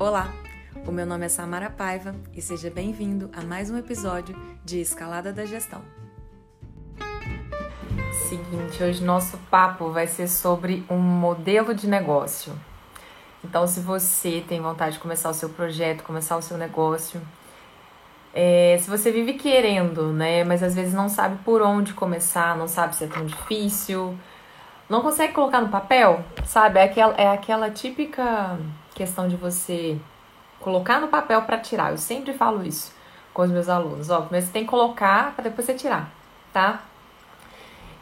Olá, o meu nome é Samara Paiva e seja bem-vindo a mais um episódio de Escalada da Gestão. Seguinte, hoje nosso papo vai ser sobre um modelo de negócio. Então, se você tem vontade de começar o seu projeto, começar o seu negócio, é, se você vive querendo, né, mas às vezes não sabe por onde começar, não sabe se é tão difícil, não consegue colocar no papel, sabe? É aquela, é aquela típica questão de você colocar no papel para tirar. Eu sempre falo isso com os meus alunos. Ó, mas você tem que colocar para depois você tirar, tá?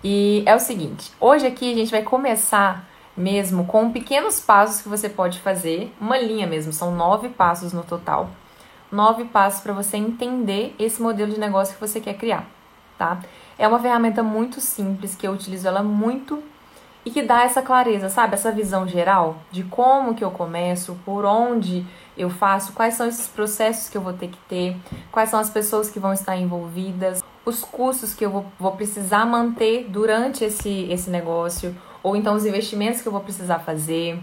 E é o seguinte, hoje aqui a gente vai começar mesmo com pequenos passos que você pode fazer, uma linha mesmo, são nove passos no total. Nove passos para você entender esse modelo de negócio que você quer criar, tá? É uma ferramenta muito simples que eu utilizo ela muito e que dá essa clareza, sabe? Essa visão geral de como que eu começo, por onde eu faço, quais são esses processos que eu vou ter que ter, quais são as pessoas que vão estar envolvidas, os custos que eu vou, vou precisar manter durante esse, esse negócio, ou então os investimentos que eu vou precisar fazer,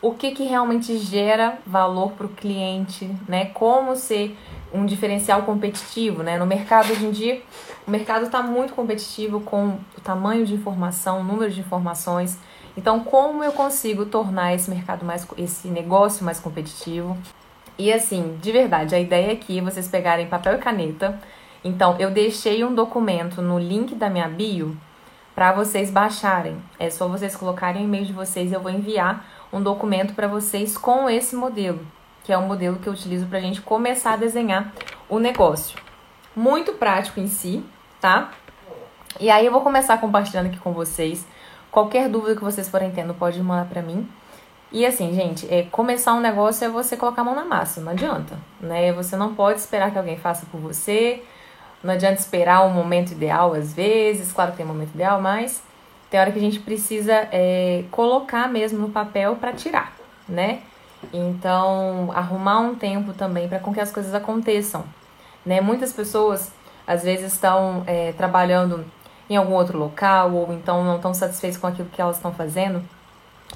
o que, que realmente gera valor para o cliente, né? Como ser um diferencial competitivo, né? No mercado hoje em dia, o mercado está muito competitivo com o tamanho de informação, o número de informações. Então, como eu consigo tornar esse mercado mais, esse negócio mais competitivo? E assim, de verdade, a ideia aqui é vocês pegarem papel e caneta. Então, eu deixei um documento no link da minha bio para vocês baixarem. É só vocês colocarem o e-mail de vocês e eu vou enviar um documento para vocês com esse modelo que é o modelo que eu utilizo para a gente começar a desenhar o negócio. Muito prático em si, tá? E aí eu vou começar compartilhando aqui com vocês. Qualquer dúvida que vocês forem tendo, pode mandar para mim. E assim, gente, é, começar um negócio é você colocar a mão na massa, não adianta, né? Você não pode esperar que alguém faça por você, não adianta esperar um momento ideal às vezes, claro que tem um momento ideal, mas tem hora que a gente precisa é, colocar mesmo no papel para tirar, né? Então, arrumar um tempo também para com que as coisas aconteçam. Né? Muitas pessoas, às vezes, estão é, trabalhando em algum outro local ou então não estão satisfeitas com aquilo que elas estão fazendo.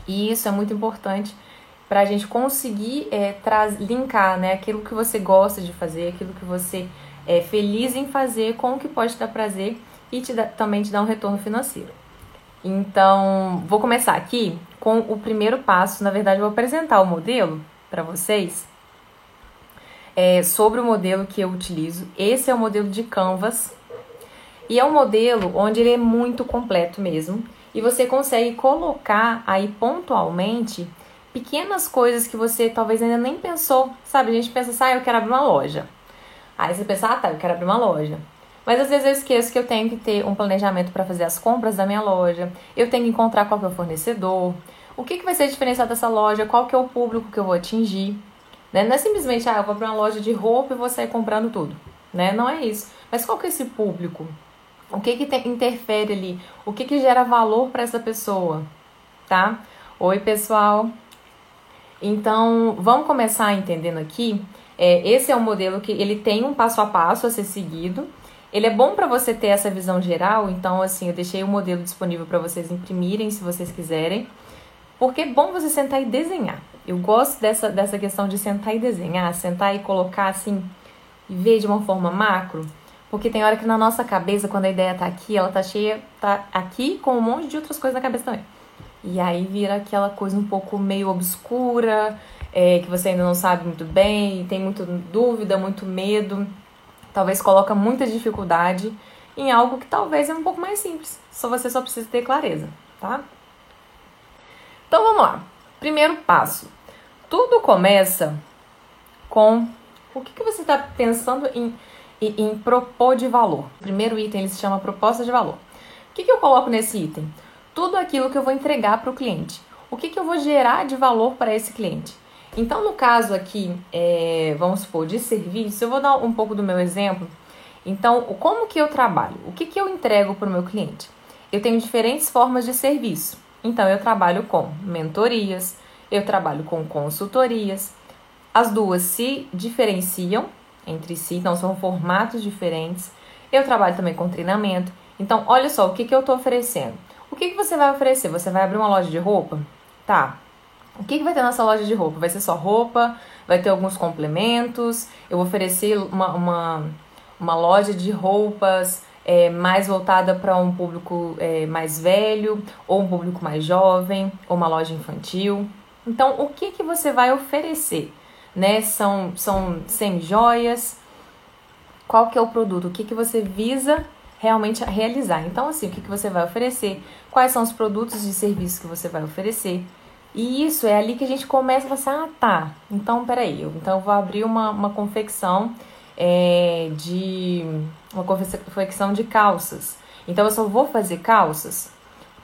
E isso é muito importante para a gente conseguir é, linkar né, aquilo que você gosta de fazer, aquilo que você é feliz em fazer com o que pode dar prazer e te também te dar um retorno financeiro. Então, vou começar aqui com o primeiro passo. Na verdade, vou apresentar o modelo para vocês. É, sobre o modelo que eu utilizo. Esse é o modelo de Canvas. E é um modelo onde ele é muito completo mesmo. E você consegue colocar aí pontualmente pequenas coisas que você talvez ainda nem pensou. Sabe, a gente pensa assim, ah, eu quero abrir uma loja. Aí você pensa, ah, tá, eu quero abrir uma loja. Mas às vezes eu esqueço que eu tenho que ter um planejamento para fazer as compras da minha loja, eu tenho que encontrar qual que é o fornecedor, o que, que vai ser diferencial dessa loja, qual que é o público que eu vou atingir. Né? Não é simplesmente, ah, eu vou para uma loja de roupa e vou sair comprando tudo. Né? Não é isso. Mas qual que é esse público? O que, que te, interfere ali? O que, que gera valor para essa pessoa? Tá? Oi, pessoal. Então, vamos começar entendendo aqui. É, esse é um modelo que ele tem um passo a passo a ser seguido ele é bom para você ter essa visão geral, então assim, eu deixei o modelo disponível para vocês imprimirem se vocês quiserem. Porque é bom você sentar e desenhar. Eu gosto dessa, dessa questão de sentar e desenhar, sentar e colocar assim e ver de uma forma macro. Porque tem hora que na nossa cabeça, quando a ideia tá aqui, ela tá cheia, tá aqui com um monte de outras coisas na cabeça também. E aí vira aquela coisa um pouco meio obscura, é, que você ainda não sabe muito bem, tem muita dúvida, muito medo talvez coloca muita dificuldade em algo que talvez é um pouco mais simples. Só você só precisa ter clareza, tá? Então vamos lá. Primeiro passo. Tudo começa com o que, que você está pensando em, em, em, propor de valor. O primeiro item ele se chama proposta de valor. O que, que eu coloco nesse item? Tudo aquilo que eu vou entregar para o cliente. O que, que eu vou gerar de valor para esse cliente? Então, no caso aqui, é, vamos supor, de serviço, eu vou dar um pouco do meu exemplo. Então, como que eu trabalho? O que, que eu entrego para o meu cliente? Eu tenho diferentes formas de serviço. Então, eu trabalho com mentorias, eu trabalho com consultorias. As duas se diferenciam entre si, então são formatos diferentes. Eu trabalho também com treinamento. Então, olha só o que, que eu estou oferecendo. O que, que você vai oferecer? Você vai abrir uma loja de roupa? Tá, o que, que vai ter nessa loja de roupa? Vai ser só roupa? vai ter alguns complementos, eu vou oferecer uma, uma, uma loja de roupas é, mais voltada para um público é, mais velho, ou um público mais jovem, ou uma loja infantil. Então, o que, que você vai oferecer? Né? São, são semi-joias, qual que é o produto, o que, que você visa realmente realizar. Então, assim, o que, que você vai oferecer, quais são os produtos e serviços que você vai oferecer. E isso é ali que a gente começa a pensar, ah, tá, então peraí, eu, então eu vou abrir uma, uma confecção é, de uma confecção de calças. Então eu só vou fazer calças.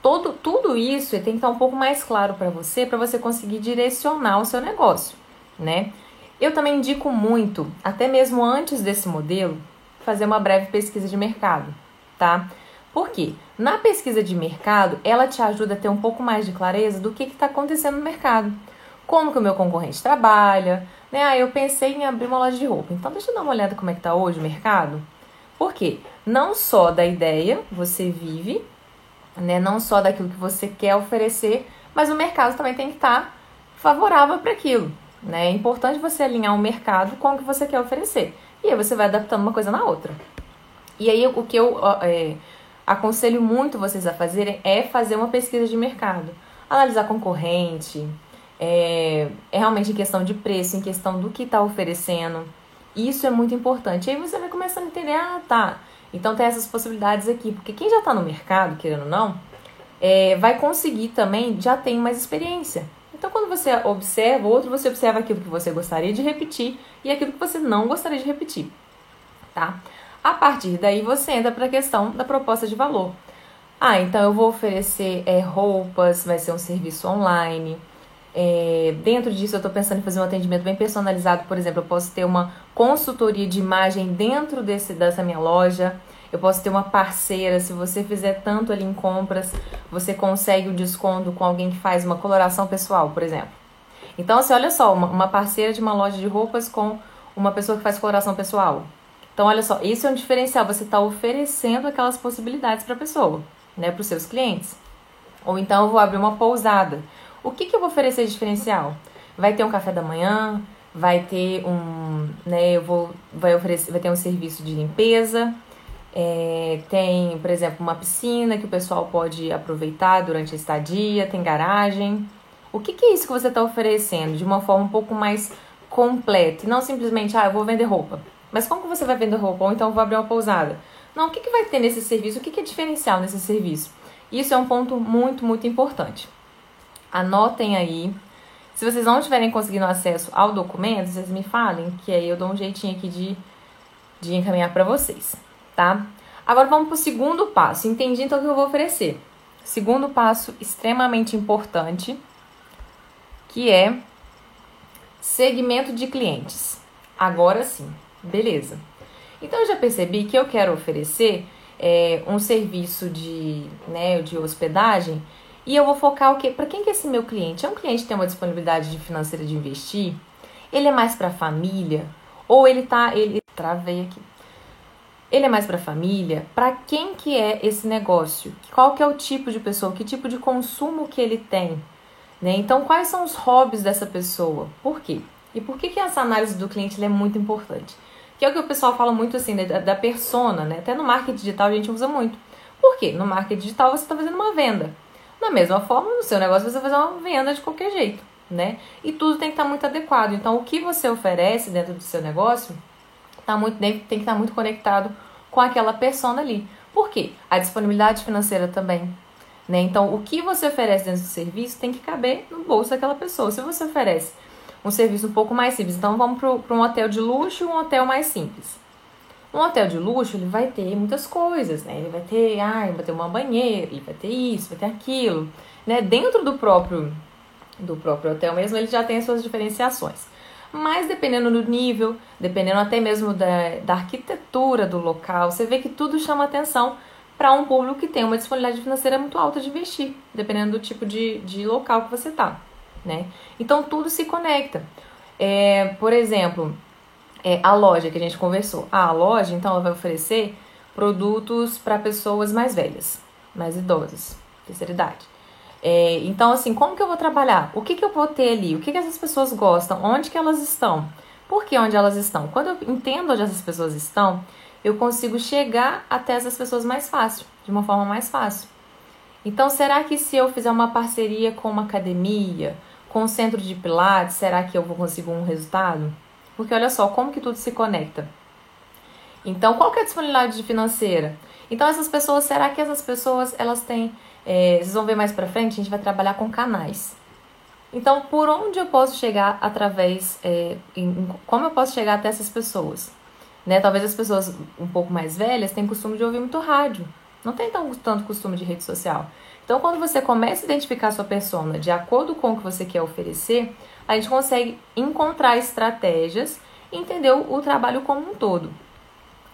Todo, tudo isso tem que estar um pouco mais claro para você, para você conseguir direcionar o seu negócio, né? Eu também indico muito, até mesmo antes desse modelo, fazer uma breve pesquisa de mercado, tá? Por quê? Na pesquisa de mercado, ela te ajuda a ter um pouco mais de clareza do que está acontecendo no mercado. Como que o meu concorrente trabalha, né? Ah, eu pensei em abrir uma loja de roupa. Então, deixa eu dar uma olhada como é que está hoje o mercado. Por quê? Não só da ideia você vive, né? Não só daquilo que você quer oferecer, mas o mercado também tem que estar tá favorável para aquilo. Né? É importante você alinhar o mercado com o que você quer oferecer. E aí você vai adaptando uma coisa na outra. E aí o que eu é, aconselho muito vocês a fazerem é fazer uma pesquisa de mercado. Analisar concorrente, é, é realmente em questão de preço, em questão do que está oferecendo. Isso é muito importante. Aí você vai começando a entender, ah, tá. Então tem essas possibilidades aqui. Porque quem já está no mercado, querendo ou não, é, vai conseguir também, já tem mais experiência. Então, quando você observa outro, você observa aquilo que você gostaria de repetir e aquilo que você não gostaria de repetir, tá? A partir daí, você entra para a questão da proposta de valor. Ah, então eu vou oferecer é, roupas, vai ser um serviço online. É, dentro disso, eu estou pensando em fazer um atendimento bem personalizado. Por exemplo, eu posso ter uma consultoria de imagem dentro desse, dessa minha loja. Eu posso ter uma parceira, se você fizer tanto ali em compras, você consegue o desconto com alguém que faz uma coloração pessoal, por exemplo. Então, assim, olha só, uma, uma parceira de uma loja de roupas com uma pessoa que faz coloração pessoal. Então, olha só, isso é um diferencial. Você está oferecendo aquelas possibilidades para a pessoa, né, para os seus clientes. Ou então, eu vou abrir uma pousada. O que, que eu vou oferecer de diferencial? Vai ter um café da manhã, vai ter um, né, eu vou, vai oferecer, vai ter um serviço de limpeza, é, tem, por exemplo, uma piscina que o pessoal pode aproveitar durante a estadia, tem garagem. O que, que é isso que você está oferecendo de uma forma um pouco mais completa e não simplesmente, ah, eu vou vender roupa. Mas como que você vai vender roupa? Ou então vou abrir uma pousada? Não, o que, que vai ter nesse serviço? O que, que é diferencial nesse serviço? Isso é um ponto muito, muito importante. Anotem aí. Se vocês não tiverem conseguindo acesso ao documento, vocês me falem, que aí eu dou um jeitinho aqui de, de encaminhar para vocês tá? Agora vamos para o segundo passo. Entendi então o que eu vou oferecer. Segundo passo extremamente importante, que é segmento de clientes. Agora sim, beleza. Então eu já percebi que eu quero oferecer é, um serviço de, né, de hospedagem e eu vou focar o quê? Para quem que é esse meu cliente? É um cliente que tem uma disponibilidade de financeira de investir? Ele é mais para família? Ou ele tá, ele travei aqui. Ele é mais para família? Para quem que é esse negócio? Qual que é o tipo de pessoa? Que tipo de consumo que ele tem? Né? Então, quais são os hobbies dessa pessoa? Por quê? E por que, que essa análise do cliente é muito importante? Que é o que o pessoal fala muito assim, da, da persona, né? Até no marketing digital a gente usa muito. Por quê? No marketing digital você está fazendo uma venda. Da mesma forma, no seu negócio você vai fazer uma venda de qualquer jeito, né? E tudo tem que estar tá muito adequado. Então, o que você oferece dentro do seu negócio tá muito, tem que estar tá muito conectado com aquela persona ali. Por quê? A disponibilidade financeira também. Né? Então, o que você oferece dentro do serviço tem que caber no bolso daquela pessoa. Se você oferece um serviço um pouco mais simples, então vamos para um hotel de luxo e um hotel mais simples. Um hotel de luxo, ele vai ter muitas coisas, né? Ele vai ter, ah, vai ter uma banheira, ele vai ter isso, vai ter aquilo, né? Dentro do próprio do próprio hotel mesmo, ele já tem as suas diferenciações mas dependendo do nível, dependendo até mesmo da, da arquitetura do local, você vê que tudo chama atenção para um público que tem uma disponibilidade financeira muito alta de investir, dependendo do tipo de, de local que você está, né? Então tudo se conecta. É, por exemplo, é, a loja que a gente conversou. Ah, a loja, então, ela vai oferecer produtos para pessoas mais velhas, mais idosas, terceira idade. É, então, assim, como que eu vou trabalhar? O que, que eu vou ter ali? O que, que essas pessoas gostam? Onde que elas estão? Por que onde elas estão? Quando eu entendo onde essas pessoas estão, eu consigo chegar até essas pessoas mais fácil, de uma forma mais fácil. Então, será que se eu fizer uma parceria com uma academia, com um centro de pilates, será que eu vou conseguir um resultado? Porque olha só, como que tudo se conecta. Então, qual que é a disponibilidade financeira? Então, essas pessoas, será que essas pessoas, elas têm... É, vocês vão ver mais pra frente, a gente vai trabalhar com canais. Então, por onde eu posso chegar através... É, em, como eu posso chegar até essas pessoas? Né? Talvez as pessoas um pouco mais velhas tenham costume de ouvir muito rádio. Não tem tão, tanto costume de rede social. Então, quando você começa a identificar a sua persona de acordo com o que você quer oferecer, a gente consegue encontrar estratégias e entender o trabalho como um todo.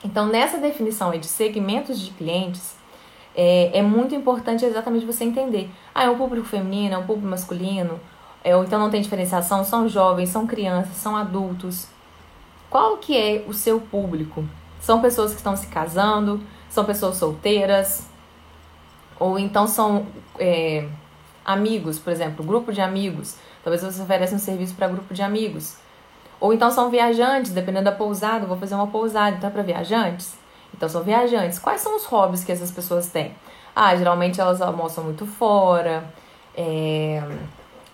Então, nessa definição de segmentos de clientes, é, é, muito importante exatamente você entender. Ah, é um público feminino, é um público masculino, é, ou então não tem diferenciação, são jovens, são crianças, são adultos. Qual que é o seu público? São pessoas que estão se casando, são pessoas solteiras, ou então são é, amigos, por exemplo, grupo de amigos. Talvez você ofereça um serviço para grupo de amigos. Ou então são viajantes, dependendo da pousada, vou fazer uma pousada, então é para viajantes? Então são viajantes. Quais são os hobbies que essas pessoas têm? Ah, geralmente elas almoçam muito fora, é,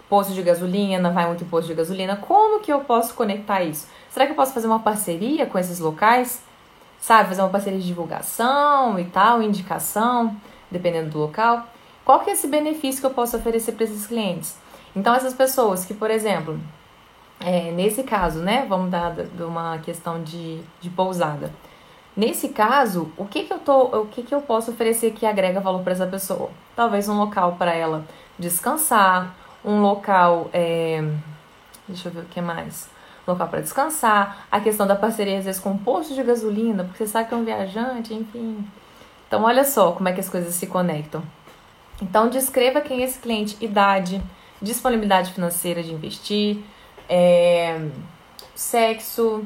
posto de gasolina, vai muito em posto de gasolina. Como que eu posso conectar isso? Será que eu posso fazer uma parceria com esses locais? Sabe, fazer uma parceria de divulgação e tal, indicação, dependendo do local. Qual que é esse benefício que eu posso oferecer para esses clientes? Então, essas pessoas que, por exemplo, é, nesse caso, né, vamos dar de uma questão de, de pousada. Nesse caso, o que que eu tô, o que que eu posso oferecer que agrega valor para essa pessoa? Talvez um local para ela descansar, um local, é, deixa eu ver o que mais, um local para descansar, a questão da parceria às vezes com posto de gasolina, porque você sabe que é um viajante, enfim. Então, olha só como é que as coisas se conectam. Então, descreva quem é esse cliente, idade, disponibilidade financeira de investir, é, sexo,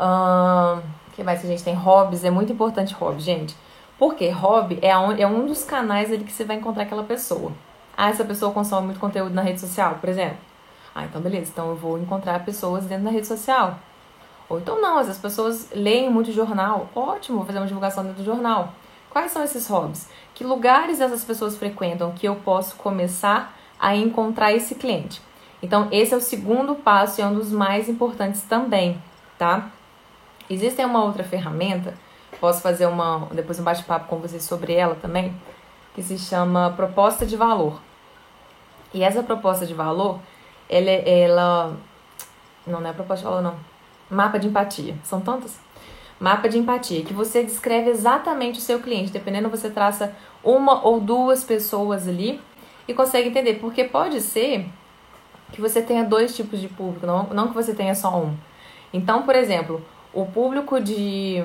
hum, que mais que a gente tem? Hobbies, é muito importante hobby, gente. Porque hobby é, é um dos canais ali que você vai encontrar aquela pessoa. Ah, essa pessoa consome muito conteúdo na rede social, por exemplo. Ah, então beleza, então eu vou encontrar pessoas dentro da rede social. Ou então não, as pessoas leem muito jornal. Ótimo, vou fazer uma divulgação dentro do jornal. Quais são esses hobbies? Que lugares essas pessoas frequentam que eu posso começar a encontrar esse cliente? Então, esse é o segundo passo e é um dos mais importantes também, tá? Existe uma outra ferramenta, posso fazer uma depois um bate-papo com vocês sobre ela também, que se chama proposta de valor. E essa proposta de valor, ela, ela não, não é proposta de valor não, mapa de empatia. São tantas. Mapa de empatia, que você descreve exatamente o seu cliente, dependendo você traça uma ou duas pessoas ali e consegue entender, porque pode ser que você tenha dois tipos de público, não, não que você tenha só um. Então, por exemplo, o público de.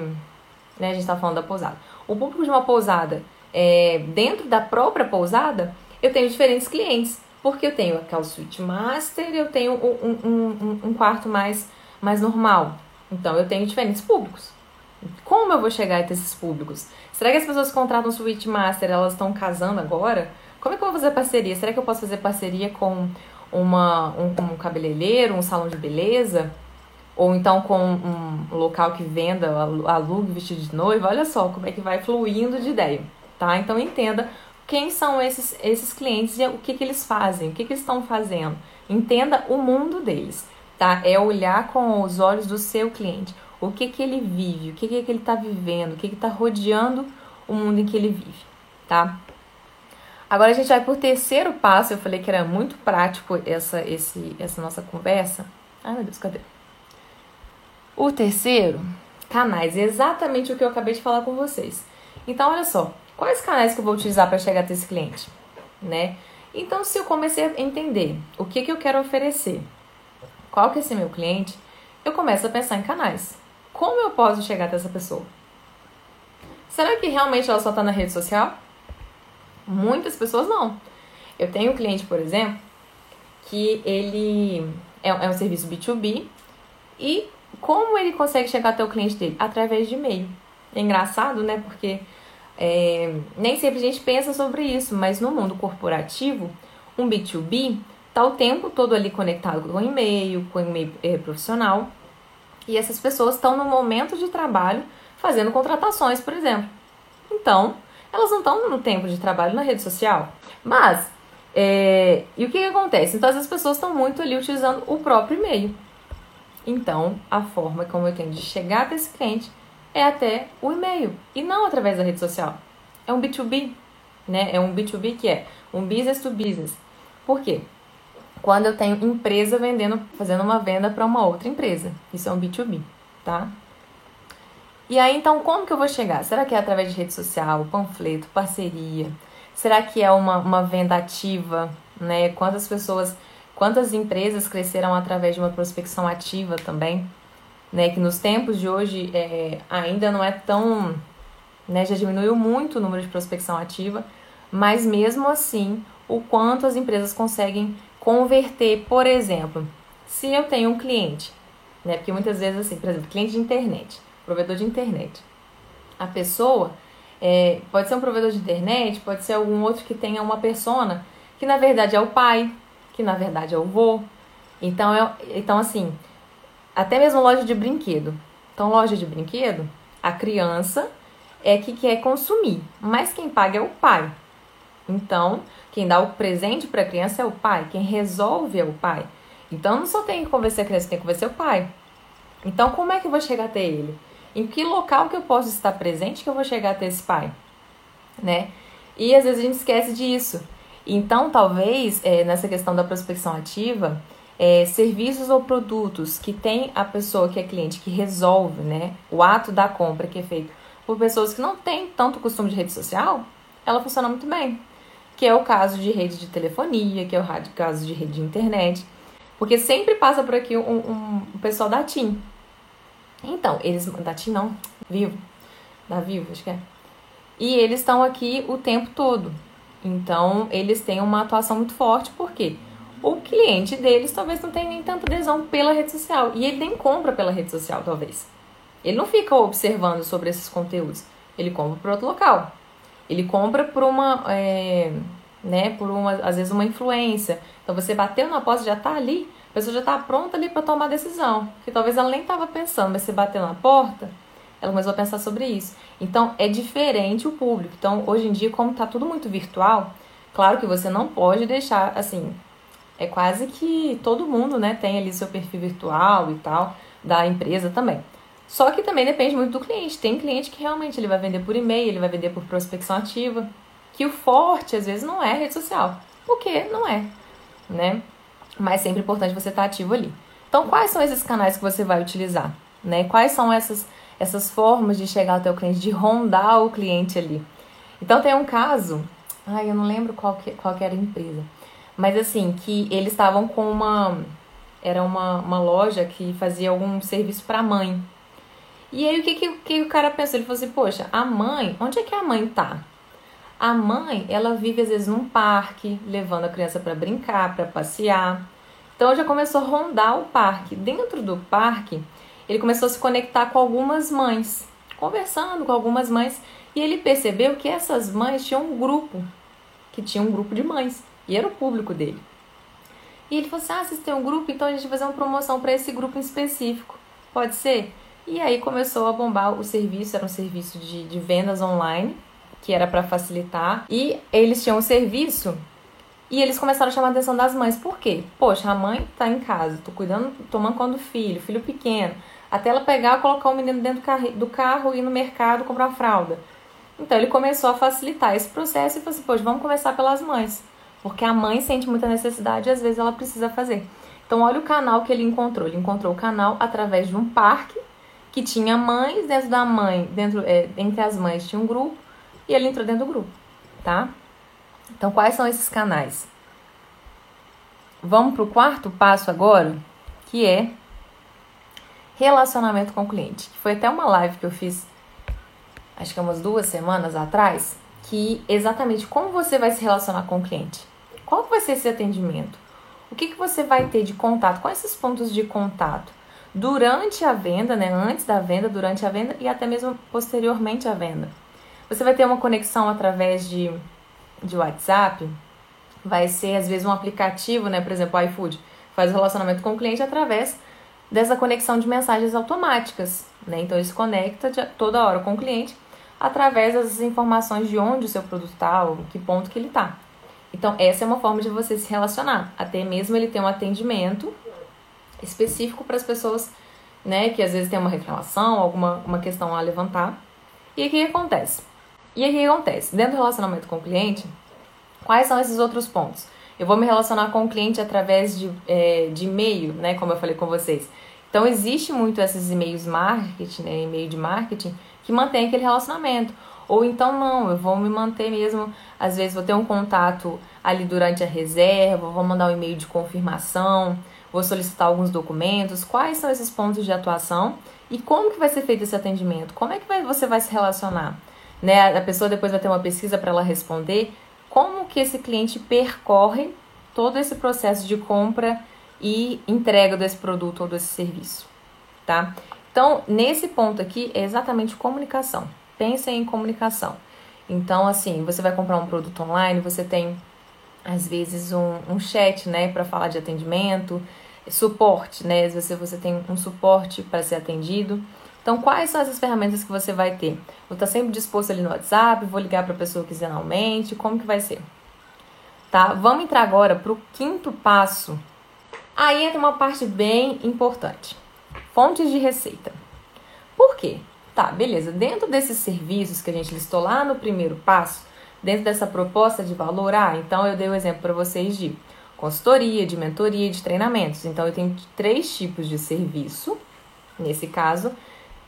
Né, a gente está falando da pousada. O público de uma pousada, é, dentro da própria pousada, eu tenho diferentes clientes. Porque eu tenho aquela suíte master eu tenho um, um, um, um quarto mais, mais normal. Então, eu tenho diferentes públicos. Como eu vou chegar até esses públicos? Será que as pessoas que contratam suíte master, elas estão casando agora? Como é que eu vou fazer parceria? Será que eu posso fazer parceria com uma, um, um cabeleireiro, um salão de beleza, ou então com um local que venda, alugue vestido de noiva, olha só como é que vai fluindo de ideia, tá? Então entenda quem são esses, esses clientes e o que, que eles fazem, o que, que eles estão fazendo. Entenda o mundo deles, tá? É olhar com os olhos do seu cliente. O que, que ele vive, o que, que ele está vivendo, o que está rodeando o mundo em que ele vive, tá? Agora a gente vai por terceiro passo. Eu falei que era muito prático essa, esse, essa nossa conversa. Ai meu Deus, cadê? O terceiro, canais. Exatamente o que eu acabei de falar com vocês. Então, olha só. Quais canais que eu vou utilizar para chegar até esse cliente? Né? Então, se eu comecei a entender o que, que eu quero oferecer, qual que é esse meu cliente, eu começo a pensar em canais. Como eu posso chegar até essa pessoa? Será que realmente ela só está na rede social? Muitas pessoas não. Eu tenho um cliente, por exemplo, que ele é, é um serviço B2B e como ele consegue chegar até o cliente dele? Através de e-mail. É engraçado, né? Porque é, nem sempre a gente pensa sobre isso, mas no mundo corporativo, Um B2B está o tempo todo ali conectado com e-mail, com e-mail eh, profissional. E essas pessoas estão no momento de trabalho fazendo contratações, por exemplo. Então, elas não estão no tempo de trabalho na rede social. Mas, é, e o que, que acontece? Então, as pessoas estão muito ali utilizando o próprio e-mail. Então, a forma como eu tenho de chegar até esse cliente é até o e-mail e não através da rede social. É um B2B, né? É um B2B que é um business to business. Por quê? Quando eu tenho empresa vendendo, fazendo uma venda para uma outra empresa. Isso é um B2B, tá? E aí, então, como que eu vou chegar? Será que é através de rede social, panfleto, parceria? Será que é uma, uma venda ativa, né? Quantas pessoas, quantas empresas cresceram através de uma prospecção ativa também? Né? Que nos tempos de hoje é, ainda não é tão... Né? Já diminuiu muito o número de prospecção ativa, mas mesmo assim, o quanto as empresas conseguem converter, por exemplo, se eu tenho um cliente, né? Porque muitas vezes assim, por exemplo, cliente de internet provedor de internet. A pessoa é, pode ser um provedor de internet, pode ser algum outro que tenha uma persona que na verdade é o pai, que na verdade é o vô. Então, é, então assim, até mesmo loja de brinquedo. Então, loja de brinquedo, a criança é que quer consumir, mas quem paga é o pai. Então, quem dá o presente para a criança é o pai, quem resolve é o pai. Então, não só tem que convencer a criança, tem que convencer o pai. Então, como é que eu vou chegar até ele? Em que local que eu posso estar presente que eu vou chegar até esse pai, né? E às vezes a gente esquece disso. Então, talvez, é, nessa questão da prospecção ativa, é, serviços ou produtos que tem a pessoa que é cliente, que resolve, né? O ato da compra que é feito por pessoas que não têm tanto costume de rede social, ela funciona muito bem. Que é o caso de rede de telefonia, que é o caso de rede de internet. Porque sempre passa por aqui um, um, pessoal da TIM, então, eles. Da TIM não, Vivo. Da Vivo, acho que é. E eles estão aqui o tempo todo. Então, eles têm uma atuação muito forte, porque o cliente deles talvez não tenha nem tanta adesão pela rede social. E ele nem compra pela rede social, talvez. Ele não fica observando sobre esses conteúdos. Ele compra por outro local. Ele compra por uma. É, né, por uma, às vezes, uma influência. Então, você bateu na porta, já está ali pessoa já está pronta ali para tomar decisão, que talvez ela nem estava pensando, mas se bater na porta, ela começou a pensar sobre isso. Então é diferente o público. Então hoje em dia, como está tudo muito virtual, claro que você não pode deixar assim. É quase que todo mundo, né, tem ali seu perfil virtual e tal da empresa também. Só que também depende muito do cliente. Tem cliente que realmente ele vai vender por e-mail, ele vai vender por prospecção ativa, que o forte às vezes não é rede social. Porque não é, né? mas sempre é importante você estar ativo ali. Então, quais são esses canais que você vai utilizar? Né? Quais são essas, essas formas de chegar até o cliente, de rondar o cliente ali? Então, tem um caso, ai, eu não lembro qual que, qual que era a empresa, mas assim, que eles estavam com uma. Era uma, uma loja que fazia algum serviço para mãe. E aí, o que, que, que o cara pensou? Ele falou assim: Poxa, a mãe, onde é que a mãe tá? A mãe, ela vive às vezes num parque, levando a criança para brincar, para passear. Então já começou a rondar o parque. Dentro do parque, ele começou a se conectar com algumas mães, conversando com algumas mães, e ele percebeu que essas mães tinham um grupo, que tinha um grupo de mães, e era o público dele. E ele falou assim: Ah, vocês têm um grupo, então a gente vai fazer uma promoção para esse grupo em específico. Pode ser? E aí começou a bombar o serviço, era um serviço de, de vendas online que era para facilitar. E eles tinham um serviço e eles começaram a chamar a atenção das mães. Por quê? Poxa, a mãe tá em casa, tô cuidando, tomando conta do filho, filho pequeno. Até ela pegar, colocar o menino dentro do carro, do carro ir no mercado comprar fralda. Então ele começou a facilitar esse processo e falou assim: Poxa, vamos começar pelas mães. Porque a mãe sente muita necessidade e às vezes ela precisa fazer. Então, olha o canal que ele encontrou. Ele encontrou o canal através de um parque que tinha mães dentro da mãe, dentro é, entre as mães tinha um grupo e ele entrou dentro do grupo, tá? Então, quais são esses canais? Vamos para o quarto passo agora, que é relacionamento com o cliente. Foi até uma live que eu fiz, acho que umas duas semanas atrás, que exatamente como você vai se relacionar com o cliente. Qual vai ser esse atendimento? O que, que você vai ter de contato? Quais esses pontos de contato? Durante a venda, né? Antes da venda, durante a venda e até mesmo posteriormente à venda. Você vai ter uma conexão através de, de WhatsApp, vai ser às vezes um aplicativo, né? Por exemplo, o iFood faz o relacionamento com o cliente através dessa conexão de mensagens automáticas, né? Então ele se conecta toda hora com o cliente através das informações de onde o seu produto está, que ponto que ele está. Então essa é uma forma de você se relacionar, até mesmo ele ter um atendimento específico para as pessoas, né, que às vezes tem uma reclamação, alguma uma questão a levantar. E o que acontece? E o que acontece? Dentro do relacionamento com o cliente, quais são esses outros pontos? Eu vou me relacionar com o cliente através de, é, de e-mail, né? Como eu falei com vocês. Então, existe muito esses e-mails marketing, né? E-mail de marketing, que mantém aquele relacionamento. Ou então, não, eu vou me manter mesmo. Às vezes, vou ter um contato ali durante a reserva, vou mandar um e-mail de confirmação, vou solicitar alguns documentos. Quais são esses pontos de atuação e como que vai ser feito esse atendimento? Como é que vai, você vai se relacionar? Né? A pessoa depois vai ter uma pesquisa para ela responder como que esse cliente percorre todo esse processo de compra e entrega desse produto ou desse serviço, tá? Então, nesse ponto aqui é exatamente comunicação. Pensem em comunicação. Então, assim, você vai comprar um produto online, você tem às vezes um, um chat, né, para falar de atendimento, suporte, né? Às vezes você tem um suporte para ser atendido. Então, quais são essas ferramentas que você vai ter? Vou estar sempre disposto ali no WhatsApp, vou ligar para a pessoa quinzenalmente, como que vai ser? Tá? Vamos entrar agora para o quinto passo. Aí entra uma parte bem importante. Fontes de receita. Por quê? Tá, beleza. Dentro desses serviços que a gente listou lá no primeiro passo, dentro dessa proposta de valor, ah, então eu dei o um exemplo para vocês de consultoria, de mentoria, de treinamentos. Então eu tenho três tipos de serviço, nesse caso,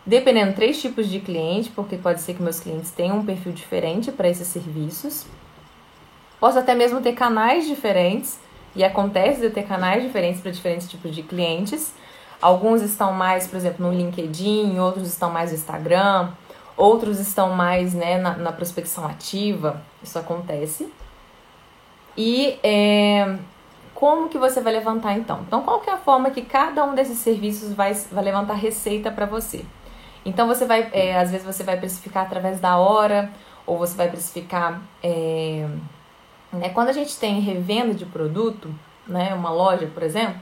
dependendo três tipos de cliente, porque pode ser que meus clientes tenham um perfil diferente para esses serviços. Posso até mesmo ter canais diferentes, e acontece de eu ter canais diferentes para diferentes tipos de clientes. Alguns estão mais, por exemplo, no LinkedIn, outros estão mais no Instagram, outros estão mais né, na, na prospecção ativa. Isso acontece. E é, como que você vai levantar então? Então, qual que é a forma que cada um desses serviços vai, vai levantar receita para você? Então você vai, é, às vezes você vai precificar através da hora, ou você vai precificar. É, né? Quando a gente tem revenda de produto, né, uma loja, por exemplo,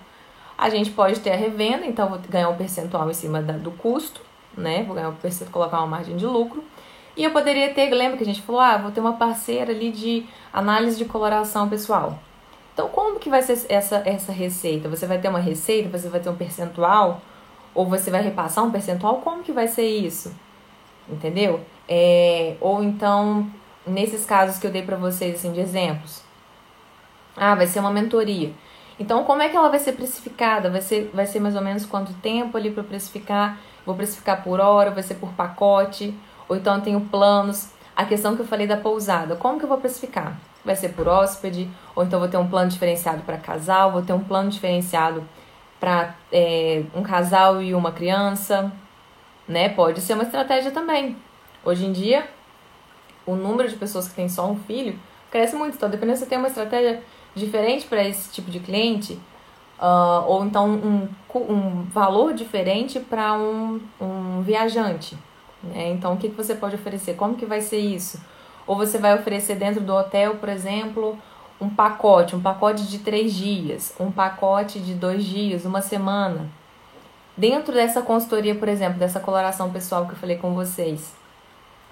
a gente pode ter a revenda, então vou ganhar um percentual em cima da, do custo, né? Vou ganhar um percentual, colocar uma margem de lucro. E eu poderia ter, lembra que a gente falou, ah, vou ter uma parceira ali de análise de coloração pessoal. Então, como que vai ser essa, essa receita? Você vai ter uma receita, você vai ter um percentual ou você vai repassar um percentual, como que vai ser isso? Entendeu? É, ou então, nesses casos que eu dei para vocês assim, de exemplos, ah, vai ser uma mentoria. Então, como é que ela vai ser precificada? Vai ser, vai ser mais ou menos quanto tempo ali para precificar? Vou precificar por hora, vai ser por pacote? Ou então eu tenho planos? A questão que eu falei da pousada, como que eu vou precificar? Vai ser por hóspede? Ou então vou ter um plano diferenciado para casal? Vou ter um plano diferenciado para é, um casal e uma criança, né? Pode ser uma estratégia também. Hoje em dia, o número de pessoas que tem só um filho cresce muito. Então, dependendo se você tem uma estratégia diferente para esse tipo de cliente, uh, ou então um, um valor diferente para um, um viajante. Né? Então, o que, que você pode oferecer? Como que vai ser isso? Ou você vai oferecer dentro do hotel, por exemplo, um pacote, um pacote de três dias, um pacote de dois dias, uma semana. Dentro dessa consultoria, por exemplo, dessa coloração pessoal que eu falei com vocês,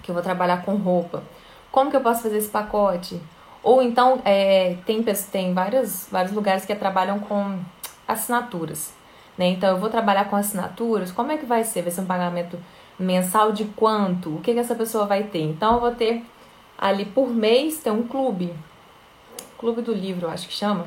que eu vou trabalhar com roupa, como que eu posso fazer esse pacote? Ou então, é, tem, tem vários, vários lugares que trabalham com assinaturas. Né? Então, eu vou trabalhar com assinaturas, como é que vai ser? Vai ser um pagamento mensal de quanto? O que, que essa pessoa vai ter? Então, eu vou ter ali por mês, tem um clube Clube do Livro, acho que chama,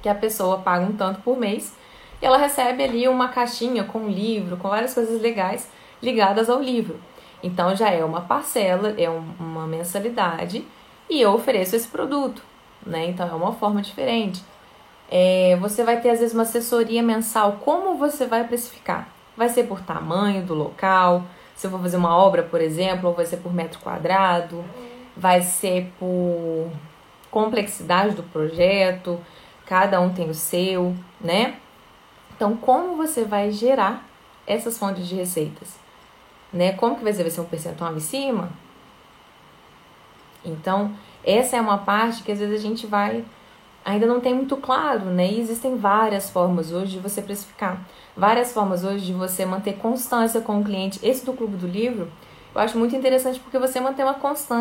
que a pessoa paga um tanto por mês e ela recebe ali uma caixinha com um livro, com várias coisas legais ligadas ao livro. Então já é uma parcela, é um, uma mensalidade e eu ofereço esse produto, né? Então é uma forma diferente. É, você vai ter às vezes uma assessoria mensal. Como você vai precificar? Vai ser por tamanho do local. Se eu for fazer uma obra, por exemplo, ou vai ser por metro quadrado, vai ser por complexidade do projeto, cada um tem o seu, né? Então, como você vai gerar essas fontes de receitas? Né? Como que vai ser? Vai ser um percentual em cima? Então, essa é uma parte que às vezes a gente vai ainda não tem muito claro, né? E existem várias formas hoje de você precificar, várias formas hoje de você manter constância com o cliente. Esse do Clube do Livro, eu acho muito interessante porque você mantém uma constância